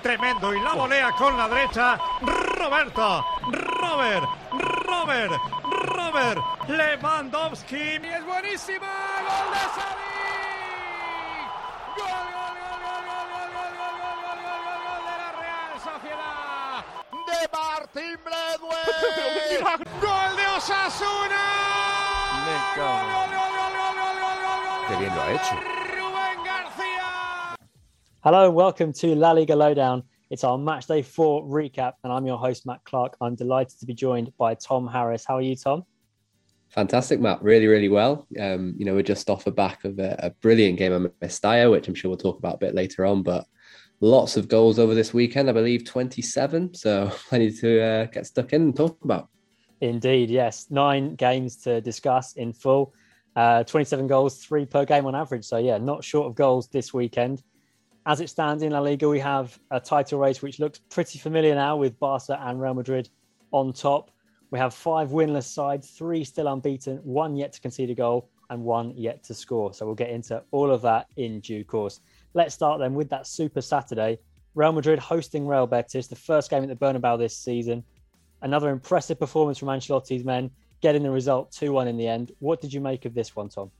tremendo. Y la volea con la derecha. Roberto, Robert, Robert, Robert Lewandowski. Y es buenísima. Gol de Sadik. Gol, gol, gol, gol, gol, gol, gol, gol, gol, gol, gol, gol de la Real Sociedad. De Bledwell. gol de Osasuna. Gol, gol, gol, Hello and welcome to La Liga Lowdown. It's our match day four recap, and I'm your host, Matt Clark. I'm delighted to be joined by Thom Harris. How are you, Thom? Fantastic, Matt. Really, really well. Um, you know, we're just off the back of a, a brilliant game of Mestalla, which I'm sure we'll talk about a bit later on. But lots of goals over this weekend, I believe 27. So plenty to uh, get stuck in and talk about. Indeed, yes. Nine games to discuss in full. Uh, 27 goals, three per game on average. So, yeah, not short of goals this weekend. As it stands in La Liga, we have a title race which looks pretty familiar now with Barca and Real Madrid on top. We have five winless sides, three still unbeaten, one yet to concede a goal, and one yet to score. So we'll get into all of that in due course. Let's start then with that Super Saturday. Real Madrid hosting Real Betis, the first game at the Bernabeu this season. Another impressive performance from Ancelotti's men, getting the result 2 1 in the end. What did you make of this one, Thom?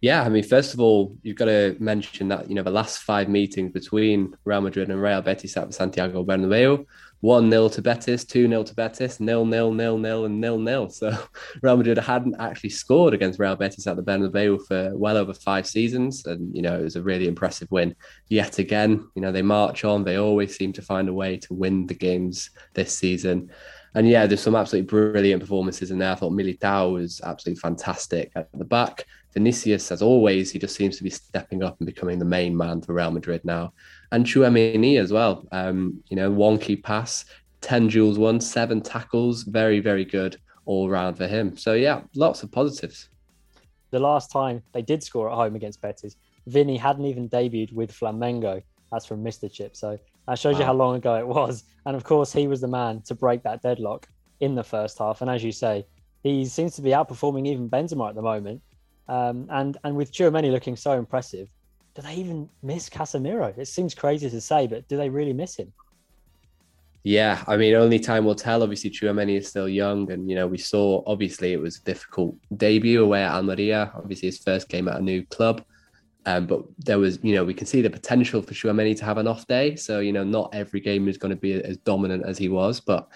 Yeah, I mean, first of all, you've got to mention that, you know, the last five meetings between Real Madrid and Real Betis at Santiago Bernabeu, 1 0 to Betis, 2 0 to Betis, 0 0 0 0 and 0 0. So Real Madrid hadn't actually scored against Real Betis at the Bernabeu for well over five seasons. And, you know, it was a really impressive win yet again. You know, they march on, they always seem to find a way to win the games this season. And yeah, there's some absolutely brilliant performances in there. I thought Militao was absolutely fantastic at the back. Vinicius, as always, he just seems to be stepping up and becoming the main man for Real Madrid now. And Chouameni as well. Um, you know, one key pass, 10 duels won, seven tackles. Very, very good all round for him. So yeah, lots of positives. The last time they did score at home against Betis, Vinny hadn't even debuted with Flamengo. That's from MisterChip. So that shows you how long ago it was. And of course, he was the man to break that deadlock in the first half. And as you say, he seems to be outperforming even Benzema at the moment. Um, and and with Chouameni looking so impressive, do they even miss Casemiro? It seems crazy to say, but do they really miss him? Yeah, I mean, only time will tell. Obviously, Chouameni is still young, and you know, we saw obviously it was a difficult debut away at Almeria. Obviously, his first game at a new club, um, but there was, you know, we can see the potential for Chouameni to have an off day. So you know, not every game is going to be as dominant as he was, but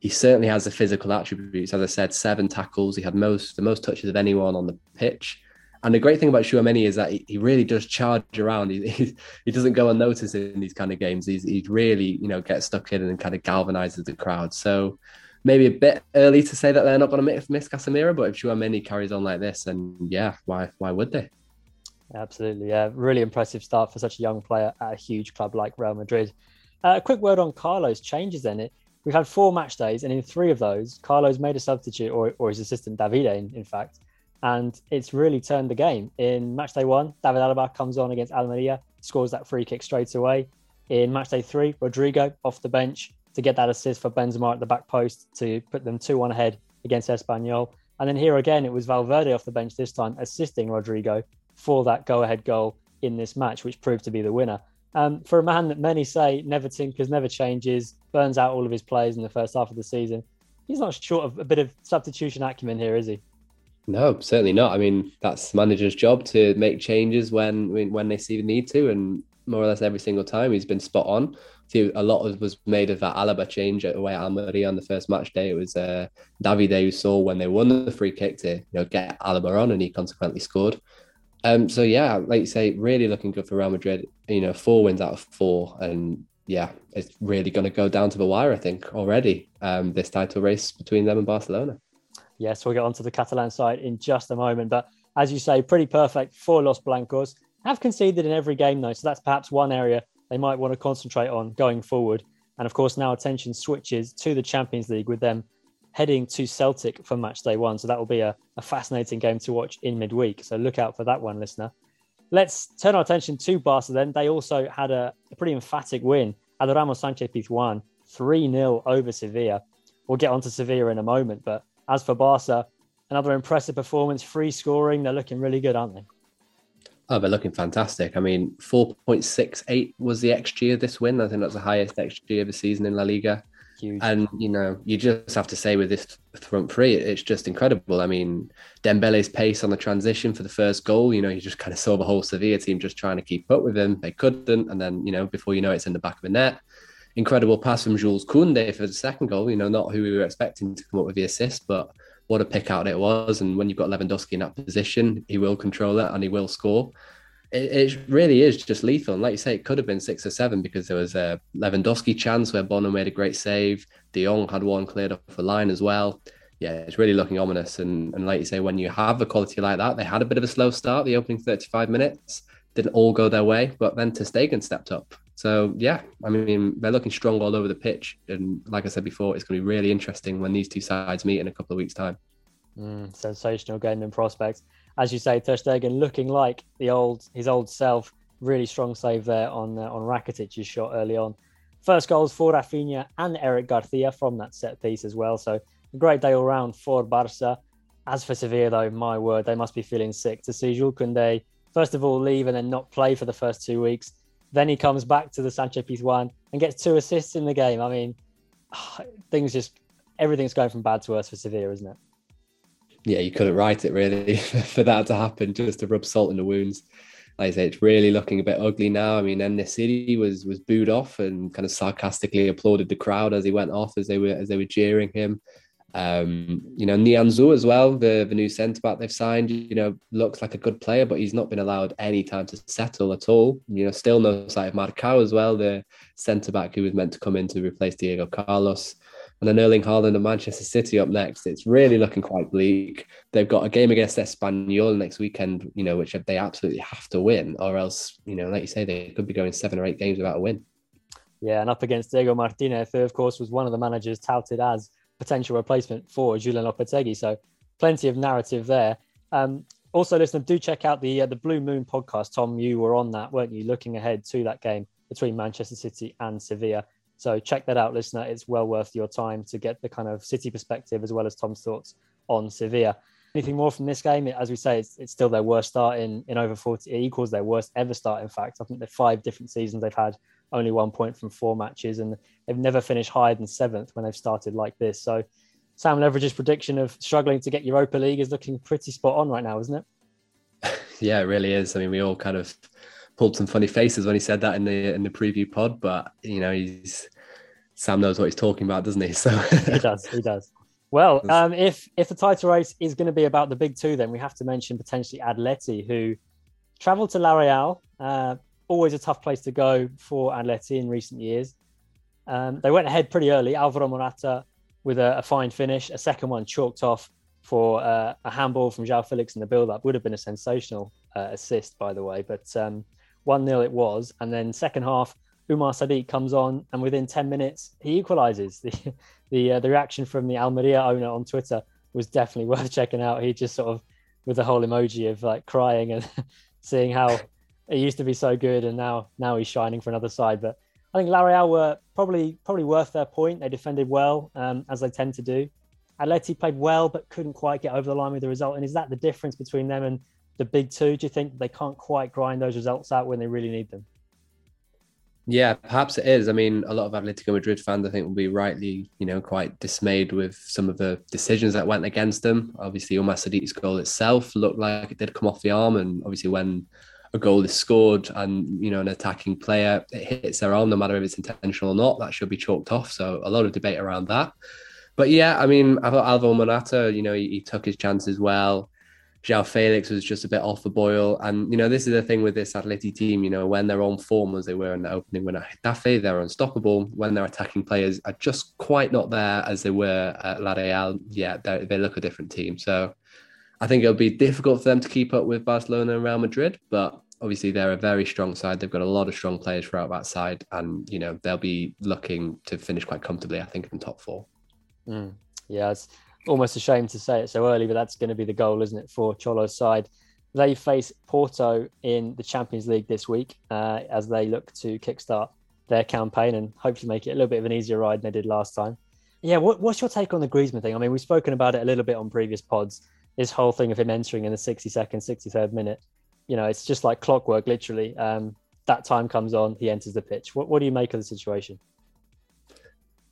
he certainly has the physical attributes. As I said, seven tackles. He had most the most touches of anyone on the pitch. And the great thing about Chouameni is that he, really does charge around. He, he, he doesn't go unnoticed in these kind of games. He's he really you know gets stuck in and kind of galvanizes the crowd. So maybe a bit early to say that they're not going to miss, Casemiro, but if Chouameni carries on like this, then yeah, why why would they? Absolutely, yeah, really impressive start for such a young player at a huge club like Real Madrid. Uh, a quick word on Carlo's changes. Then it we've had four match days, and in three of those, Carlo's made a substitute, or, or his assistant Davide, in, in fact, and it's really turned the game. In match day one, David Alaba comes on against Almeria, scores that free kick straight away. In match day three, Rodrigo off the bench to get that assist for Benzema at the back post to put them 2 1 ahead against Espanyol. And then here again, it was Valverde off the bench this time, assisting Rodrigo for that go ahead goal in this match, which proved to be the winner. Um, for a man that many say never tinkers, never changes, burns out all of his plays in the first half of the season, he's not short of a bit of substitution acumen here, is he? No, certainly not. I mean, that's manager's job to make changes when when they see the need to, and more or less every single time he's been spot on. See, a lot of was made of that Alaba change away at Almeria on the first match day. It was uh, Davide who saw when they won the free kick to you know get Alaba on, and he consequently scored. Um, so yeah, like you say, really looking good for Real Madrid. You know, four wins out of four, and yeah, it's really going to go down to the wire. I think already um, this title race between them and Barcelona. Yes, we'll get onto the Catalan side in just a moment. But as you say, pretty perfect for Los Blancos. Have conceded in every game though, so that's perhaps one area they might want to concentrate on going forward. And of course, now attention switches to the Champions League with them heading to Celtic for match day one. So that will be a, a fascinating game to watch in midweek. So look out for that one, listener. Let's turn our attention to Barca then. They also had a, a pretty emphatic win at the Ramon Sanchez Pizjuan, 3 0 over Sevilla. We'll get onto Sevilla in a moment. But as for Barca, another impressive performance, free scoring. They're looking really good, aren't they? Oh, they're looking fantastic. I mean, 4.68 was the XG of this win. I think that's the highest XG of the season in La Liga. Huge. And, you know, you just have to say with this front three, it's just incredible. I mean, Dembele's pace on the transition for the first goal, you know, you just kind of saw the whole Sevilla team just trying to keep up with him. They couldn't. And then, you know, before you know it, it's in the back of the net. Incredible pass from Jules Koundé for the second goal, you know, not who we were expecting to come up with the assist, but what a pick out it was. And when you've got Lewandowski in that position, he will control it and he will score. It, it really is just lethal. And like you say, it could have been six or seven because there was a Lewandowski chance where Bono made a great save. De Jong had one cleared off the line as well. Yeah, it's really looking ominous. And, and like you say, when you have a quality like that, they had a bit of a slow start, the opening 35 minutes, didn't all go their way, but then Ter Stegen stepped up. So yeah, I mean they're looking strong all over the pitch, and like I said before, it's going to be really interesting when these two sides meet in a couple of weeks' time. Mm, sensational game in prospects, as you say, Ter Stegen looking like the old his old self. Really strong save there on uh, on Rakitic's shot early on. First goals for Rafinha and Eric Garcia from that set piece as well. So a great day all round for Barca. As for Sevilla, though, my word, they must be feeling sick to see Jules Koundé first of all leave and then not play for the first two weeks then he comes back to the Sanchez Pizjuan and gets two assists in the game. I mean, things just everything's going from bad to worse for Sevilla, isn't it? Yeah, you couldn't write it really for that to happen, just to rub salt in the wounds. Like I say, it's really looking a bit ugly now. I mean, En-Nesyri was was booed off and kind of sarcastically applauded the crowd as he went off as they were as they were jeering him. Um, you know, Nianzou as well, the, the new centre back they've signed, you know, looks like a good player, but he's not been allowed any time to settle at all. You know, still no sight of Marcao as well, the centre back who was meant to come in to replace Diego Carlos. And then Erling Haaland and Manchester City up next. It's really looking quite bleak. They've got a game against Espanyol next weekend, you know, which they absolutely have to win, or else, you know, like you say, they could be going seven or eight games without a win. Yeah, and up against Diego Martinez, who, of course, was one of the managers touted as potential replacement for Julen Lopetegui. So plenty of narrative there. Um, also, listener, do check out the uh, the Blue Moon podcast. Thom, you were on that, weren't you? Looking ahead to that game between Manchester City and Sevilla. So check that out, listener. It's well worth your time to get the kind of City perspective as well as Thom's thoughts on Sevilla. Anything more from this game? As we say, it's, it's still their worst start in, in over 40. It equals their worst ever start, in fact. I think the five different seasons they've had only one point from four matches, and they've never finished higher than seventh when they've started like this. So Sam Leveridge's prediction of struggling to get Europa League is looking pretty spot on right now, isn't it? yeah, it really is. I mean, we all kind of pulled some funny faces when he said that in the in the preview pod, but you know, he's Sam knows what he's talking about, doesn't he? So he does. He does. Well, um, if if the title race is going to be about the big two, then we have to mention potentially Atleti, who travelled to La Real, uh, always a tough place to go for Atleti in recent years. Um, they went ahead pretty early. Alvaro Morata with a, a, fine finish, a second one chalked off for uh, a handball from João Felix in the build-up. Would have been a sensational uh, assist, by the way, but um, one 0 it was. And then second half, Umar Sadiq comes on, and within ten minutes he equalises. The the uh, the reaction from the Almeria owner on Twitter was definitely worth checking out. He just sort of with the whole emoji of like crying and seeing how it used to be so good, and now now he's shining for another side. But I think La Real were probably probably worth their point. They defended well, um, as they tend to do. Atleti played well, but couldn't quite get over the line with the result. And is that the difference between them and the big two? Do you think they can't quite grind those results out when they really need them? Yeah, perhaps it is. I mean, a lot of Atletico Madrid fans, I think, will be rightly, you know, quite dismayed with some of the decisions that went against them. Obviously, Umar Sadiq's goal itself looked like it did come off the arm, and obviously, when a goal is scored and you know an attacking player it hits their arm, no matter if it's intentional or not, that should be chalked off. So a lot of debate around that. But yeah, I mean, I thought Alvaro Morata, you know, he, he took his chances well. João Felix was just a bit off the boil. And, you know, this is the thing with this Atleti team, you know, when they're on form as they were in the opening win at Getafe, they're unstoppable. When their attacking players are just quite not there as they were at La Real, yeah, they look a different team. So I think it'll be difficult for them to keep up with Barcelona and Real Madrid, but obviously they're a very strong side. They've got a lot of strong players throughout that side. And, you know, they'll be looking to finish quite comfortably, I think, in top four. Mm. Yeah, it's almost a shame to say it so early, but that's going to be the goal, isn't it, for Cholo's side? They face Porto in the Champions League this week uh, as they look to kickstart their campaign and hopefully make it a little bit of an easier ride than they did last time. Yeah, what, what's your take on the Griezmann thing? I mean, we've spoken about it a little bit on previous pods. This whole thing of him entering in the 62nd, 63rd minute, you know, it's just like clockwork, literally. Um, that time comes on, he enters the pitch. What, what do you make of the situation?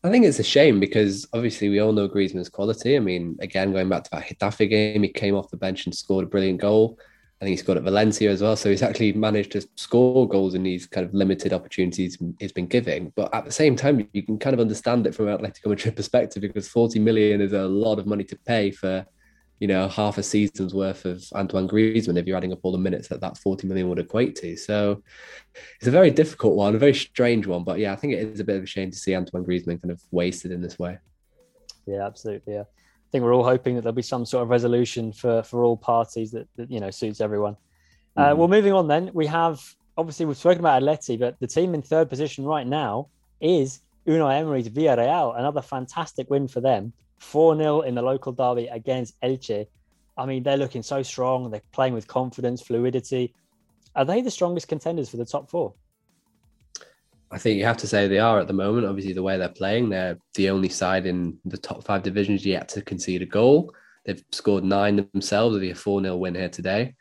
I think it's a shame because obviously we all know Griezmann's quality. I mean, again, going back to that Getafe game, he came off the bench and scored a brilliant goal. I think he scored at Valencia as well. So he's actually managed to score goals in these kind of limited opportunities he's been giving. But at the same time, you can kind of understand it from an Atletico Madrid perspective because 40 million is a lot of money to pay for you know, half a season's worth of Antoine Griezmann if you're adding up all the minutes that that 40 million would equate to. So it's a very difficult one, a very strange one. But yeah, I think it is a bit of a shame to see Antoine Griezmann kind of wasted in this way. Yeah, absolutely. Yeah. I think we're all hoping that there'll be some sort of resolution for, for all parties that, that you know, suits everyone. Uh, mm-hmm. well, moving on then, we have obviously we've spoken about Atleti, but the team in third position right now is Unai Emery's Villarreal, another fantastic win for them 4 0 in the local derby against Elche. I mean, they're looking so strong. They're playing with confidence, fluidity. Are they the strongest contenders for the top four? I think you have to say they are at the moment. Obviously, the way they're playing, they're the only side in the top five divisions yet to concede a goal. They've scored nine themselves with a 4 0 win here today.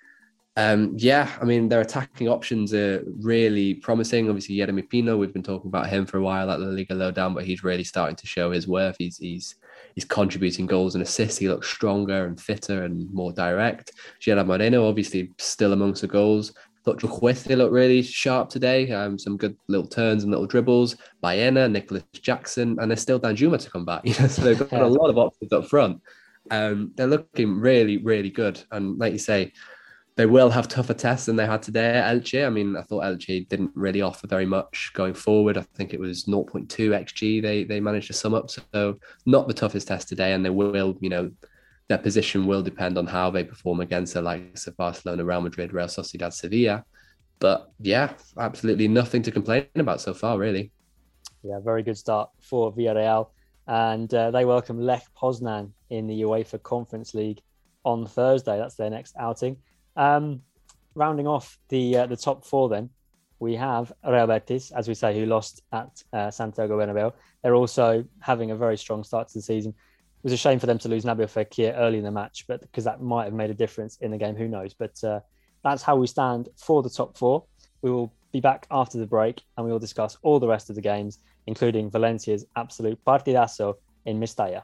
Um, yeah, I mean, their attacking options are really promising. Obviously, Yeremy Pino, we've been talking about him for a while at the Liga Lowdown, but he's really starting to show his worth. He's he's he's contributing goals and assists. He looks stronger and fitter and more direct. Gerard Moreno, obviously, still amongst the goals. Thought Juguete looked really sharp today. Um, some good little turns and little dribbles. Baena, Nicolas Jackson, and there's still Danjuma to come back. You know, so they've got a lot of options up front. Um, they're looking really, really good. And like you say, they will have tougher tests than they had today at Elche. I mean, I thought Elche didn't really offer very much going forward. I think it was 0.2 xg they they managed to sum up. So not the toughest test today, and they will, you know, their position will depend on how they perform against the likes of Barcelona, Real Madrid, Real Sociedad, Sevilla. But yeah, absolutely nothing to complain about so far, really. Yeah, very good start for Villarreal, and uh, they welcome Lech Poznan in the UEFA Conference League on Thursday. That's their next outing. Um, rounding off the uh, the top four, then we have Real Betis, as we say, who lost at uh, Santiago Bernabeu. They're also having a very strong start to the season. It was a shame for them to lose Nabil Fekir early in the match, but because that might have made a difference in the game, who knows? But uh, that's how we stand for the top four. We will be back after the break and we will discuss all the rest of the games, including Valencia's absolute partidazo in Mestalla.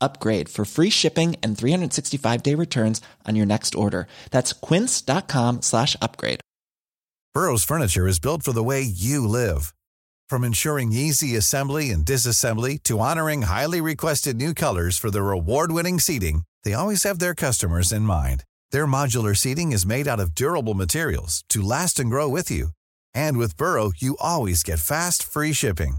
upgrade for free shipping and 365 day returns on your next order. That's quince.com slash upgrade. Burrow's furniture is built for the way you live. From ensuring easy assembly and disassembly to honoring highly requested new colors for their award winning seating, they always have their customers in mind. Their modular seating is made out of durable materials to last and grow with you. And with Burrow, you always get fast, free shipping.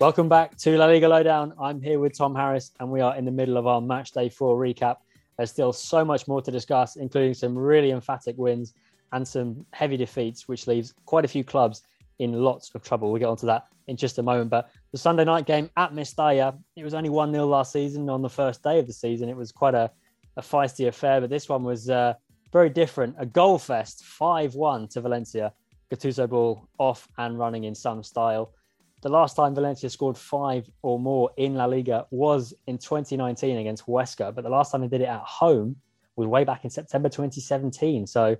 Welcome back to La Liga Lowdown. I'm here with Thom Harris, and we are in the middle of our match day four recap. There's still so much more to discuss, including some really emphatic wins and some heavy defeats, which leaves quite a few clubs in lots of trouble. We'll get onto that in just a moment. But the Sunday night game at Mestalla, it was only 1 0 last season on the first day of the season. It was quite a, a feisty affair, but this one was uh, very different. A goal fest, 5 1 to Valencia. Gattuso ball off and running in some style. The last time Valencia scored five or more in La Liga was in 2019 against Huesca, but the last time they did it at home was way back in September 2017. So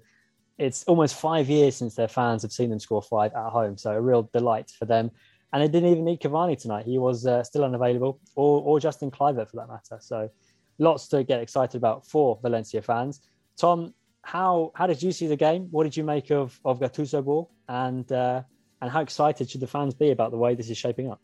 it's almost five years since their fans have seen them score five at home. So a real delight for them. And they didn't even need Cavani tonight. He was uh, still unavailable, or, or Justin Kluivert for that matter. So lots to get excited about for Valencia fans. Thom, how how did you see the game? What did you make of of Gattuso ball? And uh, and how excited should the fans be about the way this is shaping up?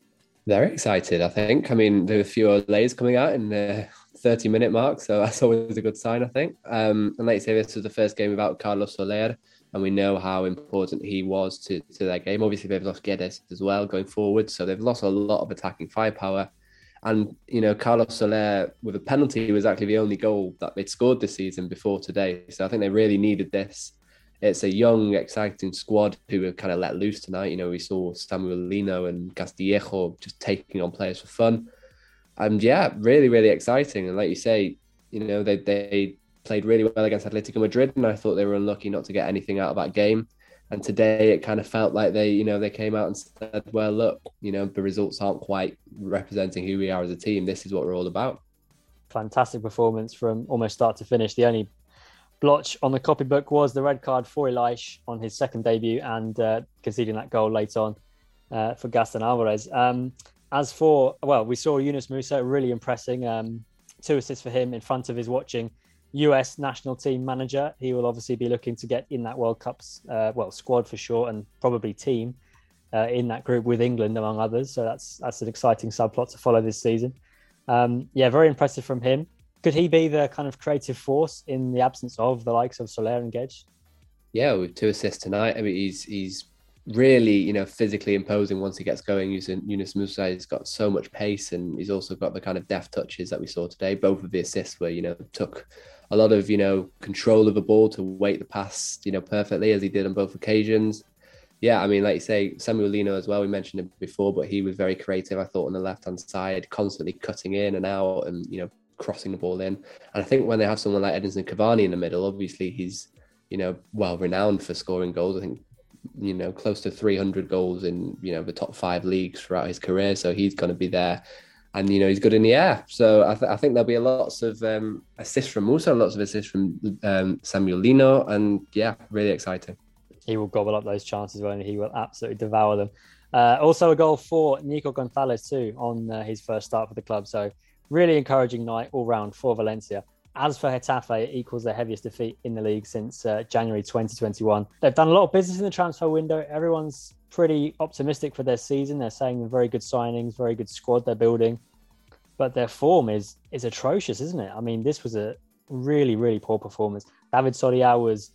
Very excited, I think. I mean, there were a few coming out in the 30 minute mark, so that's always a good sign, I think. Um, and like you say, this was the first game without Carlos Soler, and we know how important he was to, to their game. Obviously, they've lost Guedes as well going forward, so they've lost a lot of attacking firepower. And, you know, Carlos Soler with a penalty was actually the only goal that they'd scored this season before today. So I think they really needed this it's a young, exciting squad who were kind of let loose tonight. You know, we saw Samuel Lino and Castillejo just taking on players for fun. And yeah, really, really exciting. And like you say, you know, they they played really well against Atletico Madrid, and I thought they were unlucky not to get anything out of that game. And today it kind of felt like they, you know, they came out and said, "Well, look, you know, the results aren't quite representing who we are as a team. This is what we're all about." Fantastic performance from almost start to finish. The only blotch on the copybook was the red card for Ilaix on his second debut and uh, conceding that goal late on uh, for Gaston Alvarez. Um, as for, well, we saw Yunus Musah really impressing. Um, two assists for him in front of his watching US national team manager. He will obviously be looking to get in that World Cup's, uh, well, squad for sure, and probably team uh, in that group with England, among others. So that's that's an exciting subplot to follow this season. Um, yeah, very impressive from him could he be the kind of creative force in the absence of the likes of Soler and Guedes? Yeah, with two assists tonight. I mean, he's he's really you know physically imposing once he gets going. Using Yunus Musah, he's got so much pace, and he's also got the kind of deft touches that we saw today. Both of the assists were you know took a lot of you know control of the ball to wait the pass you know perfectly as he did on both occasions. Yeah, I mean, like you say, Samuel Lino as well. We mentioned him before, but he was very creative. I thought on the left hand side, constantly cutting in and out, and you know crossing the ball in. And I think when they have someone like Edinson Cavani in the middle, obviously he's, you know, well renowned for scoring goals. I think, you know, close to 300 goals in, you know, the top five leagues throughout his career. So he's going to be there. And, you know, he's good in the air. So I, th- I think there'll be lots of um, assists from Musah, lots of assists from um, Samuel Lino. And yeah, really exciting. He will gobble up those chances, he? He will absolutely devour them. Uh, also, a goal for Nico Gonzalez, too, on uh, his first start for the club. So really encouraging night all round for Valencia. As for Getafe, it equals their heaviest defeat in the league since uh, January 2021. They've done a lot of business in the transfer window. Everyone's pretty optimistic for their season. They're saying very good signings, very good squad they're building, but their form is is atrocious, isn't it? I mean, this was a really, really poor performance. David Soria was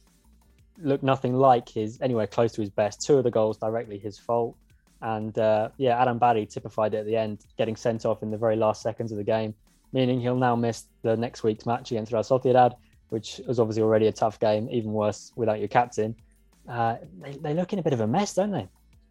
looked nothing like his anywhere close to his best. Two of the goals directly his fault. And uh, yeah, Adam Barry typified it at the end, getting sent off in the very last seconds of the game, meaning he'll now miss the next week's match against Real Sociedad, which was obviously already a tough game, even worse without your captain. uh, they, they look in a bit of a mess, don't they?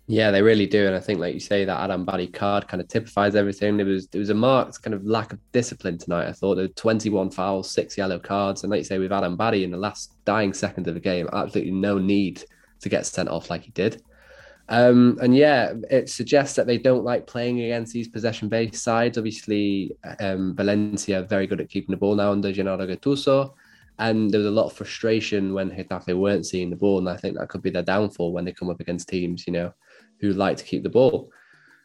Yeah, they really do, and I think, like you say, that Adam Badie card kind of typifies everything. There was there was a marked kind of lack of discipline tonight. I thought there were 21 fouls, six yellow cards, and like you say, with Adam Badie in the last dying seconds of the game, absolutely no need to get sent off like he did. Um, and yeah, it suggests that they don't like playing against these possession-based sides. Obviously, um, Valencia very good at keeping the ball now under Gennaro Gattuso, and there was a lot of frustration when Getafe weren't seeing the ball, and I think that could be their downfall when they come up against teams, you know, who like to keep the ball.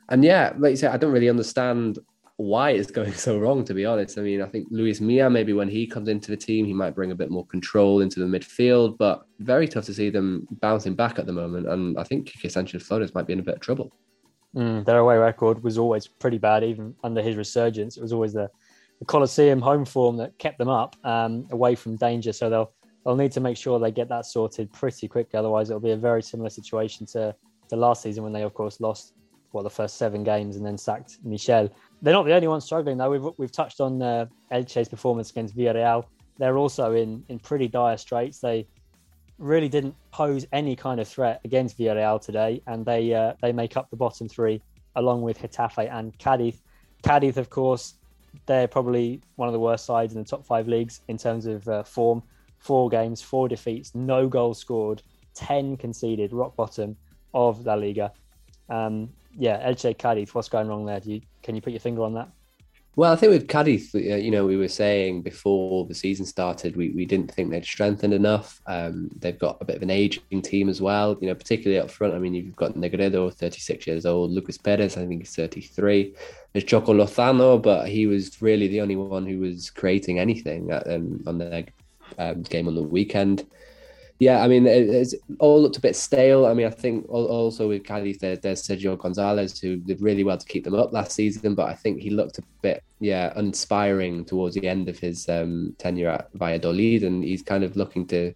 And yeah, like you said, I don't really understand why it's going so wrong, to be honest. I mean, I think Luis Milla, maybe when he comes into the team, he might bring a bit more control into the midfield, but very tough to see them bouncing back at the moment. And I think Kike Sanchez Flores might be in a bit of trouble. Mm, their away record was always pretty bad, even under his resurgence. It was always the, the Coliseum home form that kept them up um, away from danger. So they'll they'll need to make sure they get that sorted pretty quickly. Otherwise, it'll be a very similar situation to the last season when they, of course, lost well the first seven games and then sacked Michel. They're not the only ones struggling though. We've we've touched on uh, Elche's performance against Villarreal. They're also in in pretty dire straits. They really didn't pose any kind of threat against Villarreal today, and they uh, they make up the bottom three along with Getafe and Cadiz. Cadiz, of course, they're probably one of the worst sides in the top five leagues in terms of uh, form. Four games, four defeats, no goals scored, ten conceded, rock bottom of La Liga. Um, yeah, Elche Cadiz, what's going wrong there? Do you can you put your finger on that? Well, I think with Cadiz, uh, you know, we were saying before the season started, we, we didn't think they'd strengthened enough. Um, they've got a bit of an aging team as well, you know, particularly up front. I mean, you've got Negredo, 36 years old, Lucas Perez, I think he's 33. There's Choco Lozano, but he was really the only one who was creating anything at, um, on the um, game on the weekend yeah, I mean, it's all looked a bit stale. I mean, I think also with Cadiz, there, there's Sergio Gonzalez, who did really well to keep them up last season, but I think he looked a bit, yeah, uninspiring towards the end of his um, tenure at Valladolid, and he's kind of looking to,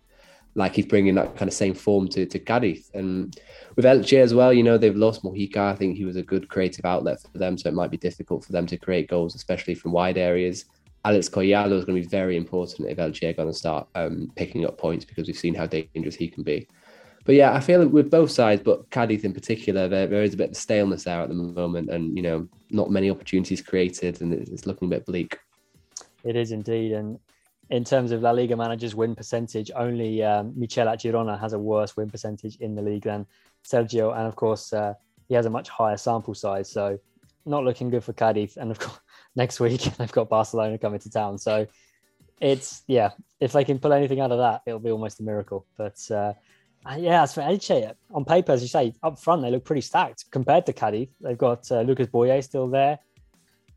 like, he's bringing that kind of same form to, to Cadiz. And with Elche as well, you know, they've lost Mojica. I think he was a good creative outlet for them, so it might be difficult for them to create goals, especially from wide areas. Alex Collado is going to be very important if Elche are going to start um, picking up points because we've seen how dangerous he can be. But yeah, I feel with both sides, but Cadiz in particular, there, there is a bit of staleness there at the moment, and you know, not many opportunities created, and it's, it's looking a bit bleak. It is indeed, and in terms of La Liga managers' win percentage, only um, Michel at Girona has a worse win percentage in the league than Sergio, and of course, uh, he has a much higher sample size, so not looking good for Cadiz. And of course, next week they've got Barcelona coming to town. So it's yeah, if they can pull anything out of that, it'll be almost a miracle. But uh, yeah, as for Elche, on paper, as you say, up front they look pretty stacked compared to Cadiz. They've got uh, Lucas Boye still there.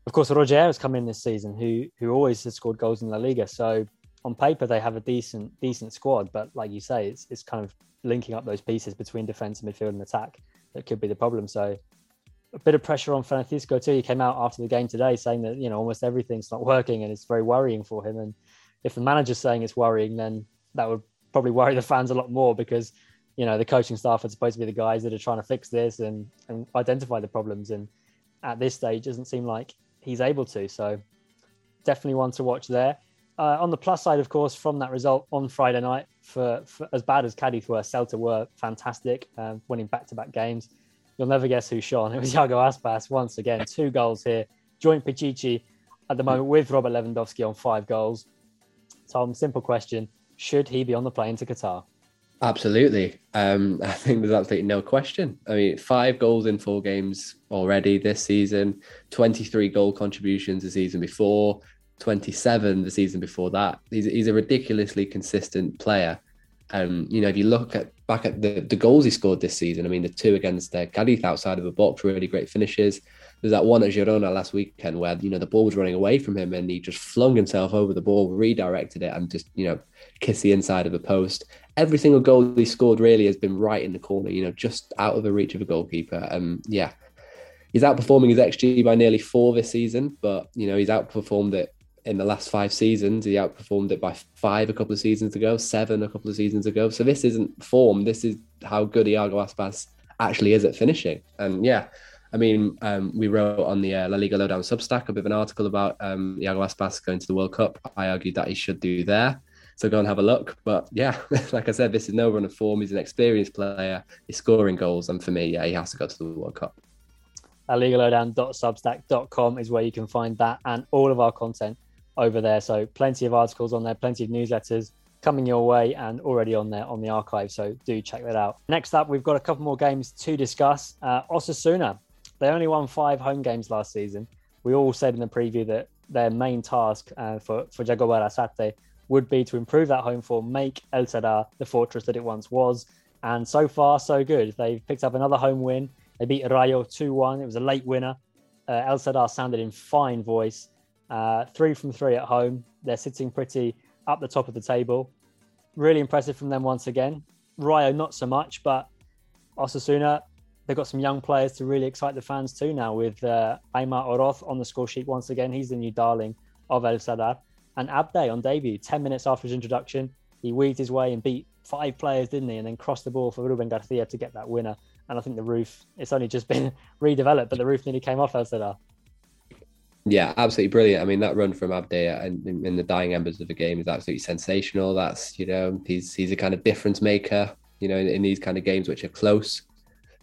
Of course, Roger has come in this season, who who always has scored goals in La Liga. So on paper they have a decent decent squad, but like you say, it's it's kind of linking up those pieces between defense, midfield, and attack that could be the problem. So a bit of pressure on Francisco too. He came out after the game today saying that you know almost everything's not working and it's very worrying for him. And if the manager's saying it's worrying, then that would probably worry the fans a lot more because you know the coaching staff are supposed to be the guys that are trying to fix this and and identify the problems. And at this stage, doesn't seem like he's able to. So definitely one to watch there. Uh, on the plus side, of course, from that result on Friday night, for, for as bad as Cadiz were, Celta were fantastic, um, winning back-to-back games You'll never guess who shone. It was Yago Aspas once again. Two goals here. Joint Pichichi at the moment with Robert Lewandowski on five goals. Thom, simple question. Should he be on the plane to Qatar? Absolutely. Um, I think there's absolutely no question. I mean, five goals in four games already this season, 23 goal contributions the season before, 27 the season before that. He's, he's a ridiculously consistent player. Um, you know, if you look at back at the, the goals he scored this season, I mean, the two against uh, Cadiz outside of the box, really great finishes. There's that one at Girona last weekend where, you know, the ball was running away from him and he just flung himself over the ball, redirected it and just, you know, kissed the inside of the post. Every single goal he scored really has been right in the corner, you know, just out of the reach of a goalkeeper. Um, yeah, he's outperforming his XG by nearly four this season, but, you know, he's outperformed it in the last five seasons. He outperformed it by five a couple of seasons ago, seven a couple of seasons ago. So this isn't form. This is how good Iago Aspas actually is at finishing. And yeah, I mean, um, we wrote on the uh, La Liga Lowdown Substack a bit of an article about um, Iago Aspas going to the World Cup. I argued that he should do there. So go and have a look. But yeah, like I said, this is no run of form. He's an experienced player. He's scoring goals, and for me, yeah, he has to go to the World Cup. LaLigaLowdown.substack.com is where you can find that and all of our content over there. So plenty of articles on there, plenty of newsletters coming your way and already on there on the archive. So do check that out. Next up, we've got a couple more games to discuss. Uh, Osasuna, they only won five home games last season. We all said in the preview that their main task uh, for, for Jagoba Arrasate would be to improve that home form, make El Sadar the fortress that it once was. And so far, so good. They've picked up another home win. They beat Rayo 2 1. It was a late winner. Uh, El Sadar sounded in fine voice. Uh, three from three at home. They're sitting pretty up the top of the table. Really impressive from them once again. Rayo, not so much, but Osasuna, they've got some young players to really excite the fans too now with uh, Aimar Oroz on the score sheet once again. He's the new darling of El Sadar. And Abde on debut, 10 minutes after his introduction, he weaved his way and beat five players, didn't he? And then crossed the ball for Ruben Garcia to get that winner. And I think the roof, it's only just been redeveloped, but the roof nearly came off El Sadar. Yeah, absolutely brilliant. I mean, that run from Abde in, in the dying embers of the game is absolutely sensational. That's you know, he's he's a kind of difference maker. You know, in, in these kind of games which are close,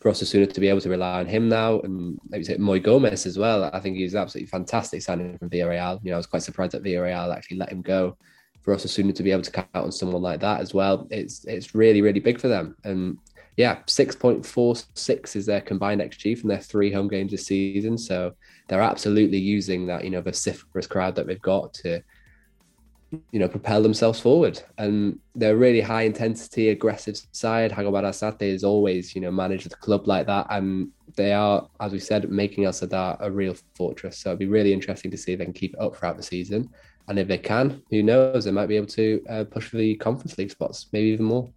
for Osasuna to be able to rely on him now, and maybe say Moi Gomez as well. I think he's absolutely fantastic signing from Villarreal. You know, I was quite surprised that Villarreal actually let him go. For us, Osasuna to be able to count on someone like that as well, it's it's really really big for them. And yeah, six point four six is their combined xG from their three home games this season. So they're absolutely using that you know vociferous crowd that they've got to you know propel themselves forward. And they're really high intensity aggressive side. Jagoba Arrasate is always you know managed the club like that. And they are as we said making El Sadar a real fortress. So it'd be really interesting to see if they can keep it up throughout the season. And if they can who knows? They might be able to uh, push for the conference league spots maybe even more.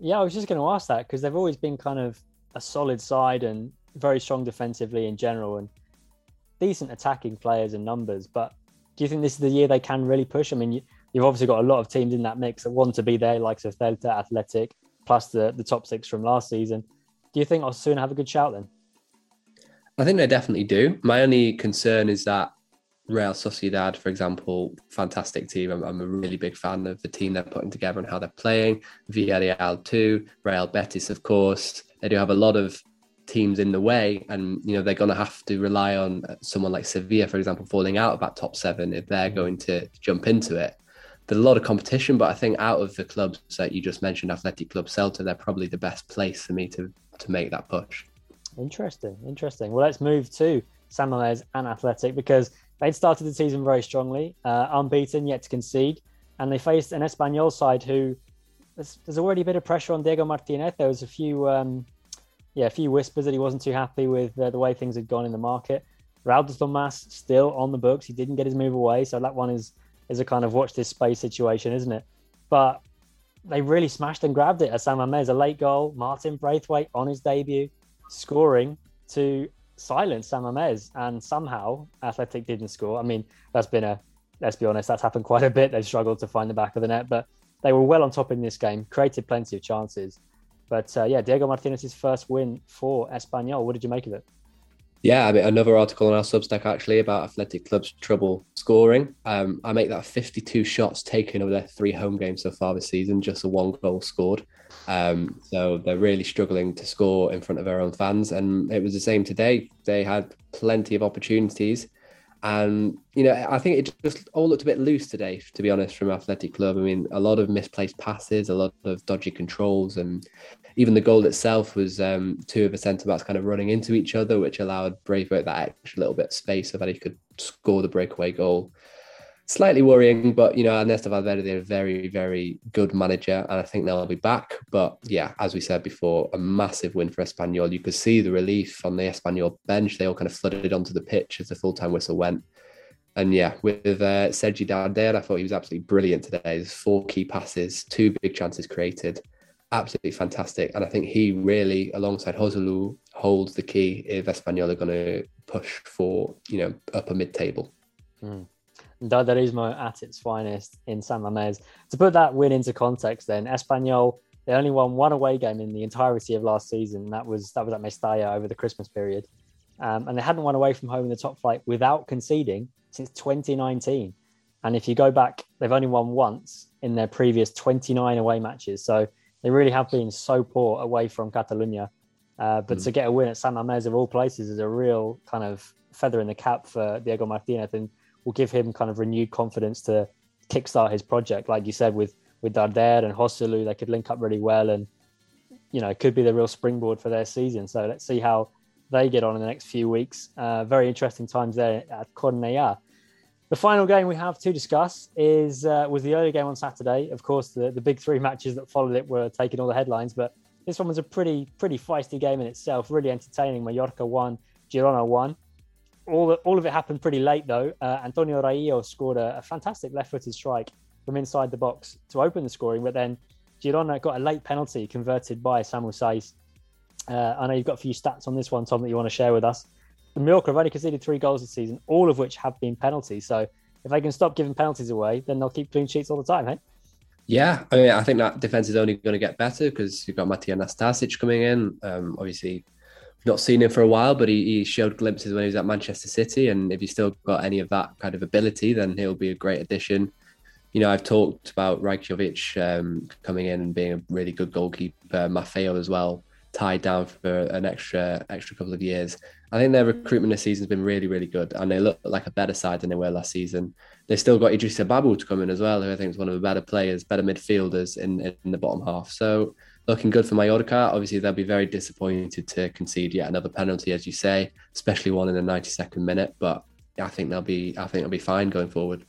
Yeah i was just going to ask that because they've always been kind of a solid side and very strong defensively in general. And decent attacking players and numbers, but do you think this is the year they can really push? I mean, you, have obviously got a lot of teams in that mix that want to be there, like Celta, Athletic, plus the, the top six from last season. Do you think Osasuna have a good shout then? I think they definitely do. My only concern is that Real Sociedad, for example, fantastic team. I'm, I'm, a really big fan of the team they're putting together and how they're playing. Villarreal too, Real Betis, of course. They do have a lot of teams in the way, and you know they're going to have to rely on someone like Sevilla, for example, falling out of that top seven if they're going to jump into it. There's a lot of competition, but I think out of the clubs that you just mentioned, Athletic Club Celta, they're probably the best place for me to to make that push. Interesting, interesting. Well, let's move to San Mamés and Athletic because they'd started the season very strongly, uh, unbeaten yet to concede, and they faced an Espanyol side who there's, there's, already a bit of pressure on Diego Martinez. There was a few um, yeah, a few whispers that he wasn't too happy with uh, the way things had gone in the market. Raul de Tomas still on the books. He didn't get his move away, so that one is is a kind of watch this space situation, isn't it? But they really smashed and grabbed it at San A late goal, Martin Braithwaite on his debut, scoring to silence San Mamés, and somehow Athletic didn't score. I mean, that's been a let's be honest, that's happened quite a bit. They've struggled to find the back of the net, but they were well on top in this game, created plenty of chances. But uh, yeah, Diego Martinez's first win for Espanyol. What did you make of it? Yeah, I mean, another article on our Substack actually about Athletic Club's trouble scoring. Um, I make that 52 shots taken over their three home games so far this season, just a one goal scored. Um, so they're really struggling to score in front of their own fans. And it was the same today. They had plenty of opportunities. And, you know, I think it just all looked a bit loose today, to be honest, from Athletic Club. I mean, a lot of misplaced passes, a lot of dodgy controls, and even the goal itself was um, two of the centre backs kind of running into each other, which allowed Braithwaite that extra little bit of space so that he could score the breakaway goal. Slightly worrying, but you know, Ernesto Valverde is a very, very good manager, and I think they'll be back. But yeah, as we said before, a massive win for Espanyol. You could see the relief on the Espanyol bench. They all kind of flooded onto the pitch as the full time whistle went. And yeah, with uh, Sergi Darder, I thought he was absolutely brilliant today. There's four key passes, two big chances created absolutely fantastic. And I think he really, alongside Joselu, holds the key if Espanyol are going to push for, you know, upper mid table. Mm. Darderismo at its finest in San Mamés. To put that win into context, then Espanyol they only won one away game in the entirety of last season. That was that was at Mestalla over the Christmas period, um, and they hadn't won away from home in the top flight without conceding since 2019. And if you go back, they've only won once in their previous 29 away matches. So they really have been so poor away from Catalonia. Uh, but mm. to get a win at San Mamés of all places is a real kind of feather in the cap for Diego Martinez and will give him kind of renewed confidence to kickstart his project. Like you said, with with Darder and Joselu, they could link up really well and you know, it could be the real springboard for their season. So let's see how they get on in the next few weeks. Uh, very interesting times there at Cornellà. The final game we have to discuss is uh, was the early game on Saturday. Of course, the, the big three matches that followed it were taking all the headlines, but this one was a pretty pretty feisty game in itself. Really entertaining. Mallorca won, Girona won. All, all of it happened pretty late though. Uh, Antonio Raillo scored a, a fantastic left-footed strike from inside the box to open the scoring, but then Girona got a late penalty converted by Samuel Saiz. Uh, I know you've got a few stats on this one, Thom, that you want to share with us. The Mallorca have only conceded three goals this season, all of which have been penalties. So if they can stop giving penalties away, then they'll keep clean sheets all the time, hey? Yeah, I mean, I think that defense is only going to get better because you've got Matija Nastasic coming in. Um, obviously, not seen him for a while, but he, he, showed glimpses when he was at Manchester City. And if he's still got any of that kind of ability, then he'll be a great addition. You know, I've talked about Rajkovic um, coming in and being a really good goalkeeper, Maffeo as well tied down for an extra extra couple of years. I think their recruitment this season has been really, really good, and they look like a better side than they were last season. They've still got Iddrisu Baba to come in as well, who I think is one of the better players, better midfielders in, in the bottom half. So looking good for Mallorca. Obviously, they'll be very disappointed to concede yet another penalty, as you say, especially one in the 92nd minute. But I think they'll be I think they'll be fine going forward.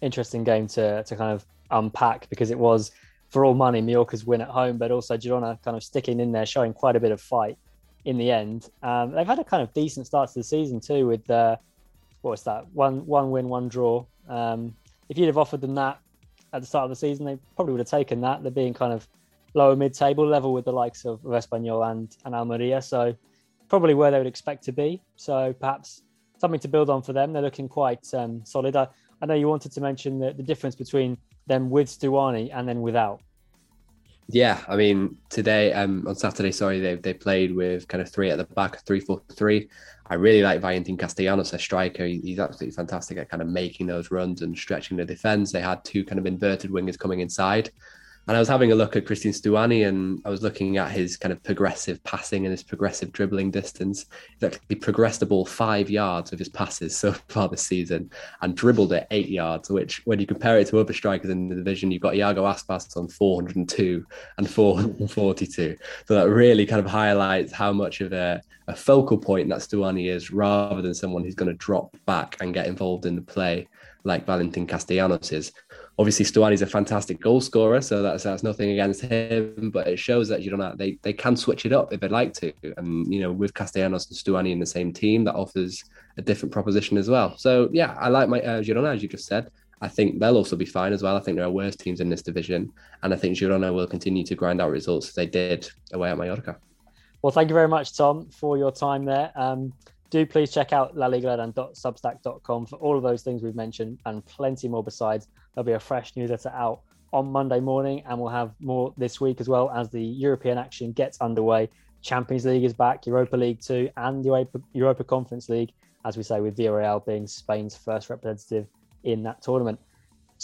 Interesting game to to kind of unpack because it was for all money, Mallorca's win at home, but also Girona kind of sticking in there, showing quite a bit of fight in the end. Um, they've had a kind of decent start to the season too, with uh, what was that one one win, one draw. Um, if you'd have offered them that at the start of the season, they probably would have taken that. They're being kind of lower mid-table level with the likes of, of Espanyol and and Almeria, so probably where they would expect to be. So perhaps something to build on for them. They're looking quite um, solid. I, I know you wanted to mention the, the difference between them with Stuani and then without. Yeah, I mean today um, on Saturday, sorry, they they played with kind of three at the back, three four three. I really like Valentin Castellanos, a striker. He's absolutely fantastic at kind of making those runs and stretching the defense. They had two kind of inverted wingers coming inside, and I was having a look at Cristian Stuani and I was looking at his kind of progressive passing and his progressive dribbling distance. He's actually progressed the ball five yards with his passes so far this season and dribbled it eight yards, which when you compare it to other strikers in the division, you've got Iago Aspas on 402 and 442. So that really kind of highlights how much of a, a focal point that Stuani is rather than someone who's going to drop back and get involved in the play like Valentin Castellanos is obviously Stuani's a fantastic goal scorer, so that's that's nothing against him, but it shows that you know they they can switch it up if they'd like to, and you know with Castellanos and Stuani in the same team, that offers a different proposition as well. So yeah, I like my uh, Girona as you just said. I think they'll also be fine as well. I think there are worse teams in this division, and I think Girona will continue to grind out results as they did away at Mallorca. Well, thank you very much, Thom, for your time there. Um, do please check out laligalowdown.substack.com for all of those things we've mentioned and plenty more besides. There'll be a fresh newsletter out on Monday morning, and we'll have more this week as well as the European action gets underway. Champions League is back, Europa League too, and Europa, Europa Conference League, as we say, with Villarreal being Spain's first representative in that tournament.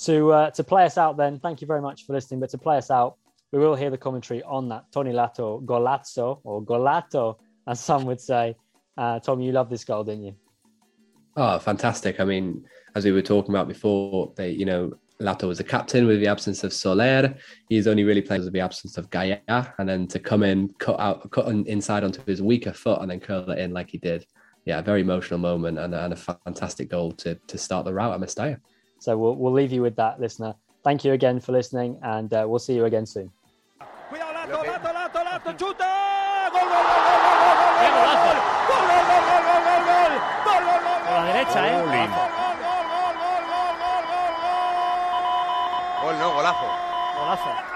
To uh, to play us out, then, thank you very much for listening. But to play us out, we will hear the commentary on that Toni Lato golazo or golato, as some would say. Uh, Thom, you love this goal, didn't you? Oh, fantastic! I mean, as we were talking about before, they, you know, Lato was a captain with the absence of Soler. He's only really played with the absence of Gaya, and then to come in, cut out, cut inside onto his weaker foot, and then curl it in like he did. Yeah, a very emotional moment and, and a fantastic goal to to start the route at Mestalla. So we'll we'll leave you with that, listener. Thank you again for listening, and uh, we'll see you again soon. derecha, ¿eh? Gol, no, golazo. Golazo.